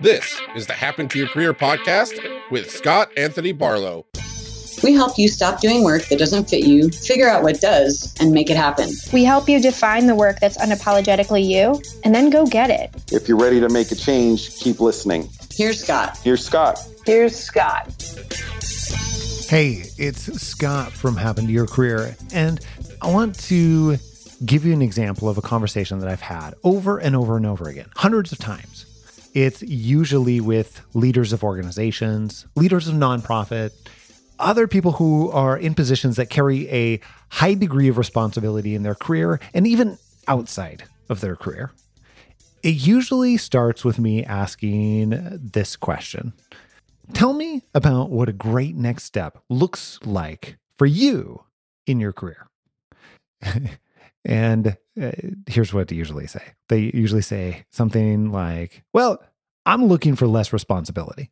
This is the Happen to Your Career podcast with Scott Anthony Barlow. We help you stop doing work that doesn't fit you, figure out what does, and make it happen. We help you define the work that's unapologetically you, and then go get it. If you're ready to make a change, keep listening. Here's Scott. Here's Scott. Here's Scott. Hey, it's Scott from Happen to Your Career, and I want to give you an example of a conversation that I've had over and over and over again, hundreds of times. It's usually with leaders of organizations, leaders of nonprofit, other people who are in positions that carry a high degree of responsibility in their career and even outside of their career. It usually starts with me asking this question Tell me about what a great next step looks like for you in your career. and uh, here's what they usually say they usually say something like, Well, I'm looking for less responsibility.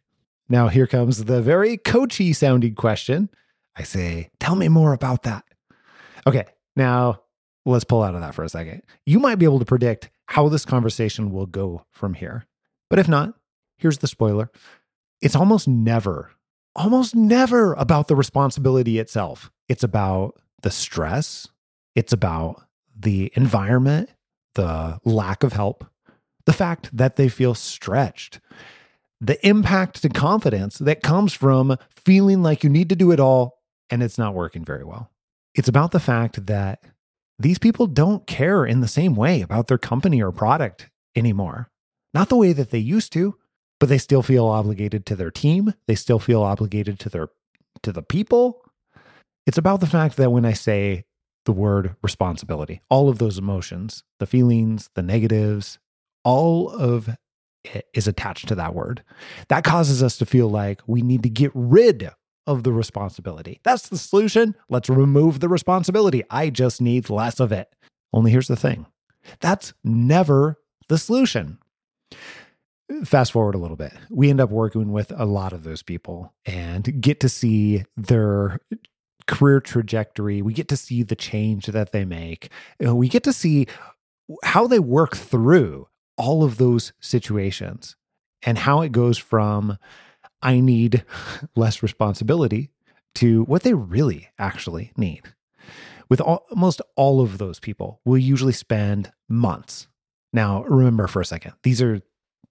Now, here comes the very coachy sounding question. I say, Tell me more about that. Okay, now let's pull out of that for a second. You might be able to predict how this conversation will go from here. But if not, here's the spoiler it's almost never, almost never about the responsibility itself. It's about the stress, it's about the environment, the lack of help, the fact that they feel stretched, the impact to confidence that comes from feeling like you need to do it all and it's not working very well. It's about the fact that these people don't care in the same way about their company or product anymore. Not the way that they used to, but they still feel obligated to their team. They still feel obligated to their to the people. It's about the fact that when I say the word responsibility, all of those emotions, the feelings, the negatives, all of it is attached to that word. That causes us to feel like we need to get rid of the responsibility. That's the solution. Let's remove the responsibility. I just need less of it. Only here's the thing that's never the solution. Fast forward a little bit. We end up working with a lot of those people and get to see their career trajectory. We get to see the change that they make. Uh, we get to see how they work through all of those situations and how it goes from I need less responsibility to what they really actually need. With almost all of those people, we'll usually spend months. Now, remember for a second, these are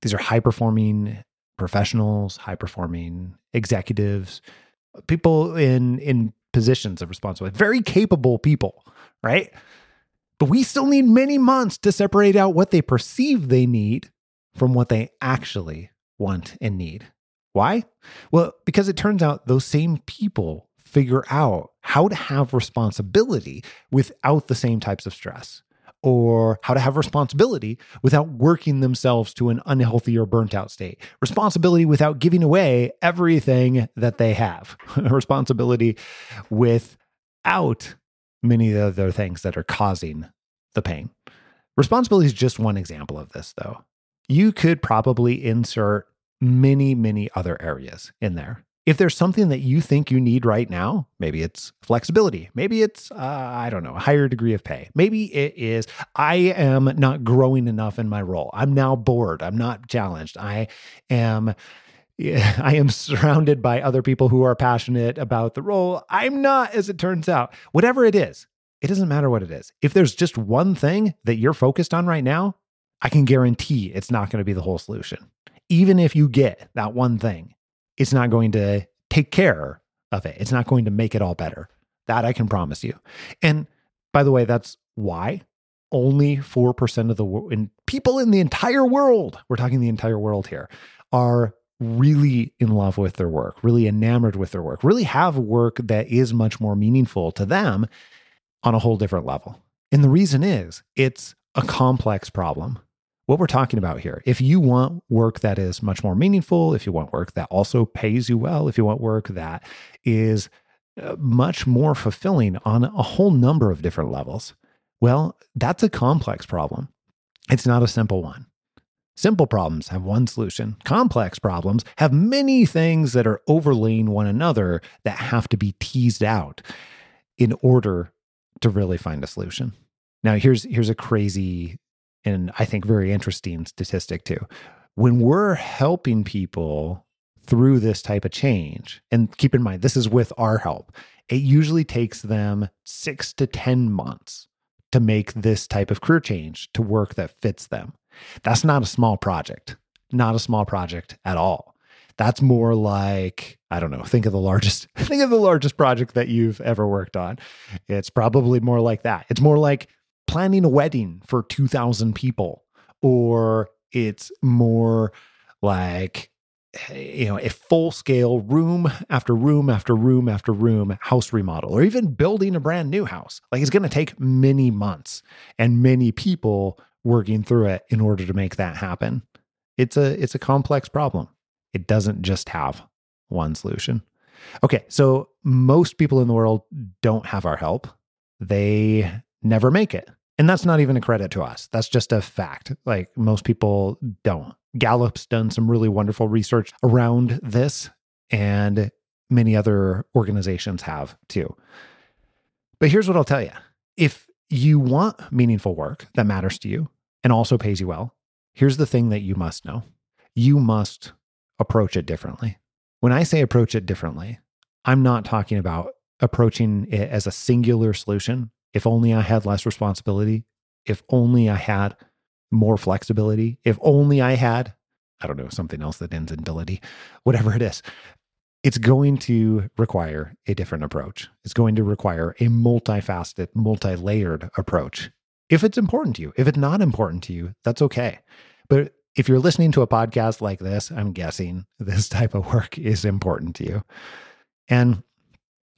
these are high performing professionals, high performing executives, uh, people in in positions of responsibility, very capable people, right? But we still need many months to separate out what they perceive they need from what they actually want and need. Why? Well, because it turns out those same people figure out how to have responsibility without the same types of stress or how to have responsibility without working themselves to an unhealthy or burnt out state. Responsibility without giving away everything that they have. responsibility without many of the other things that are causing the pain. Responsibility is just one example of this, though. You could probably insert many, many other areas in there. If there's something that you think you need right now, maybe it's flexibility. Maybe it's, uh, I don't know, a higher degree of pay. Maybe it is, I am not growing enough in my role. I'm now bored. I'm not challenged. I am. I am surrounded by other people who are passionate about the role. I'm not, as it turns out. Whatever it is, it doesn't matter what it is. If there's just one thing that you're focused on right now, I can guarantee it's not going to be the whole solution. Even if you get that one thing, it's not going to take care of it. It's not going to make it all better. That I can promise you. And by the way, that's why only 4% of the in, people in the entire world, we're talking the entire world here, are really in love with their work, really enamored with their work, really have work that is much more meaningful to them on a whole different level. And the reason is it's a complex problem what we're talking about here. If you want work that is much more meaningful, if you want work that also pays you well, if you want work that is uh, much more fulfilling on a whole number of different levels, well, that's a complex problem. It's not a simple one. Simple problems have one solution. Complex problems have many things that are overlaying one another that have to be teased out in order to really find a solution. Now, here's here's a crazy and I think very interesting statistic too. When we're helping people through this type of change, and keep in mind, this is with our help, it usually takes them six to 10 months to make this type of career change to work that fits them. That's not a small project, not a small project at all. That's more like, I don't know, think of the largest, think of the largest project that you've ever worked on. It's probably more like that. It's more like planning a wedding for 2,000 people, or it's more like you know, a full scale room after room after room after room house remodel, or even building a brand new house. Like it's going to take many months and many people working through it in order to make that happen. It's a it's a complex problem. It doesn't just have one solution. Okay, so most people in the world don't have our help. They never make it. And that's not even a credit to us. That's just a fact. Like most people don't. Gallup's done some really wonderful research around this, and many other organizations have too. But here's what I'll tell you if you want meaningful work that matters to you and also pays you well, here's the thing that you must know you must approach it differently. When I say approach it differently, I'm not talking about approaching it as a singular solution. If only I had less responsibility, if only I had more flexibility. If only I had, I don't know, something else that ends in ability, whatever it is. It's going to require a different approach. It's going to require a multifaceted, multi layered approach. If it's important to you, if it's not important to you, that's okay. But if you're listening to a podcast like this, I'm guessing this type of work is important to you. And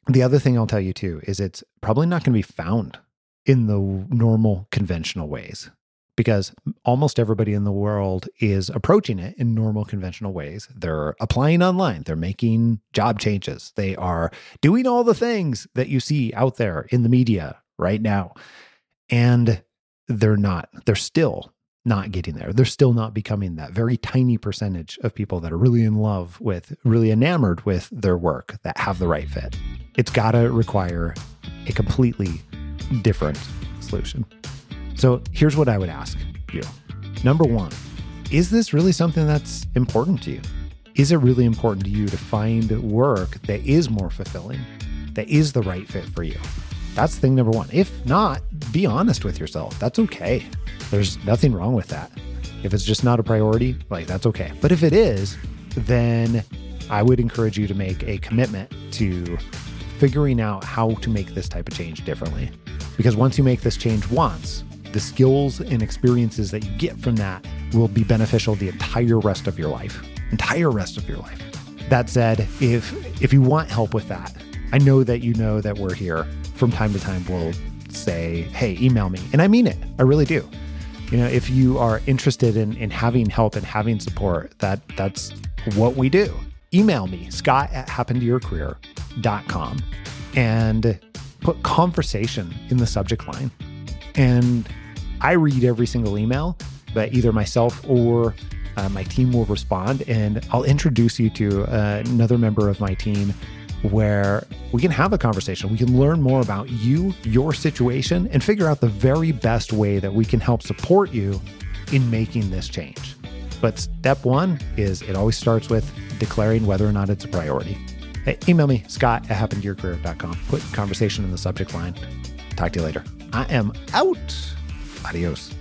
the other thing I'll tell you too is it's probably not going to be found in the normal conventional ways because almost everybody in the world is approaching it in normal conventional ways. They're applying online, they're making job changes, they are doing all the things that you see out there in the media right now. And they're not, they're still not getting there. They're still not becoming that very tiny percentage of people that are really in love with, really enamored with their work that have the right fit. It's got to require a completely different solution. So here's what I would ask you. Number one, is this really something that's important to you? Is it really important to you to find work that is more fulfilling, that is the right fit for you? That's thing number one. If not, be honest with yourself. That's okay. There's nothing wrong with that. If it's just not a priority, like that's okay. But if it is, then I would encourage you to make a commitment to figuring out how to make this type of change differently. Because once you make this change once, the skills and experiences that you get from that will be beneficial the entire rest of your life. Entire rest of your life. That said, if if you want help with that, I know that you know that we're here from time to time we'll say, "Hey, email me." And I mean it. I really do. You know, if you are interested in in having help and having support, that that's what we do. Email me, scott at happentoyourcareer.com and put conversation in the subject line. And I read every single email, but either myself or uh, my team will respond, and I'll introduce you to uh, another member of my team where we can have a conversation. We can learn more about you, your situation, and figure out the very best way that we can help support you in making this change. But step one is it always starts with declaring whether or not it's a priority. Hey, email me, scott at happentoyourcareer.com. Put conversation in the subject line. Talk to you later. I am out. Adios.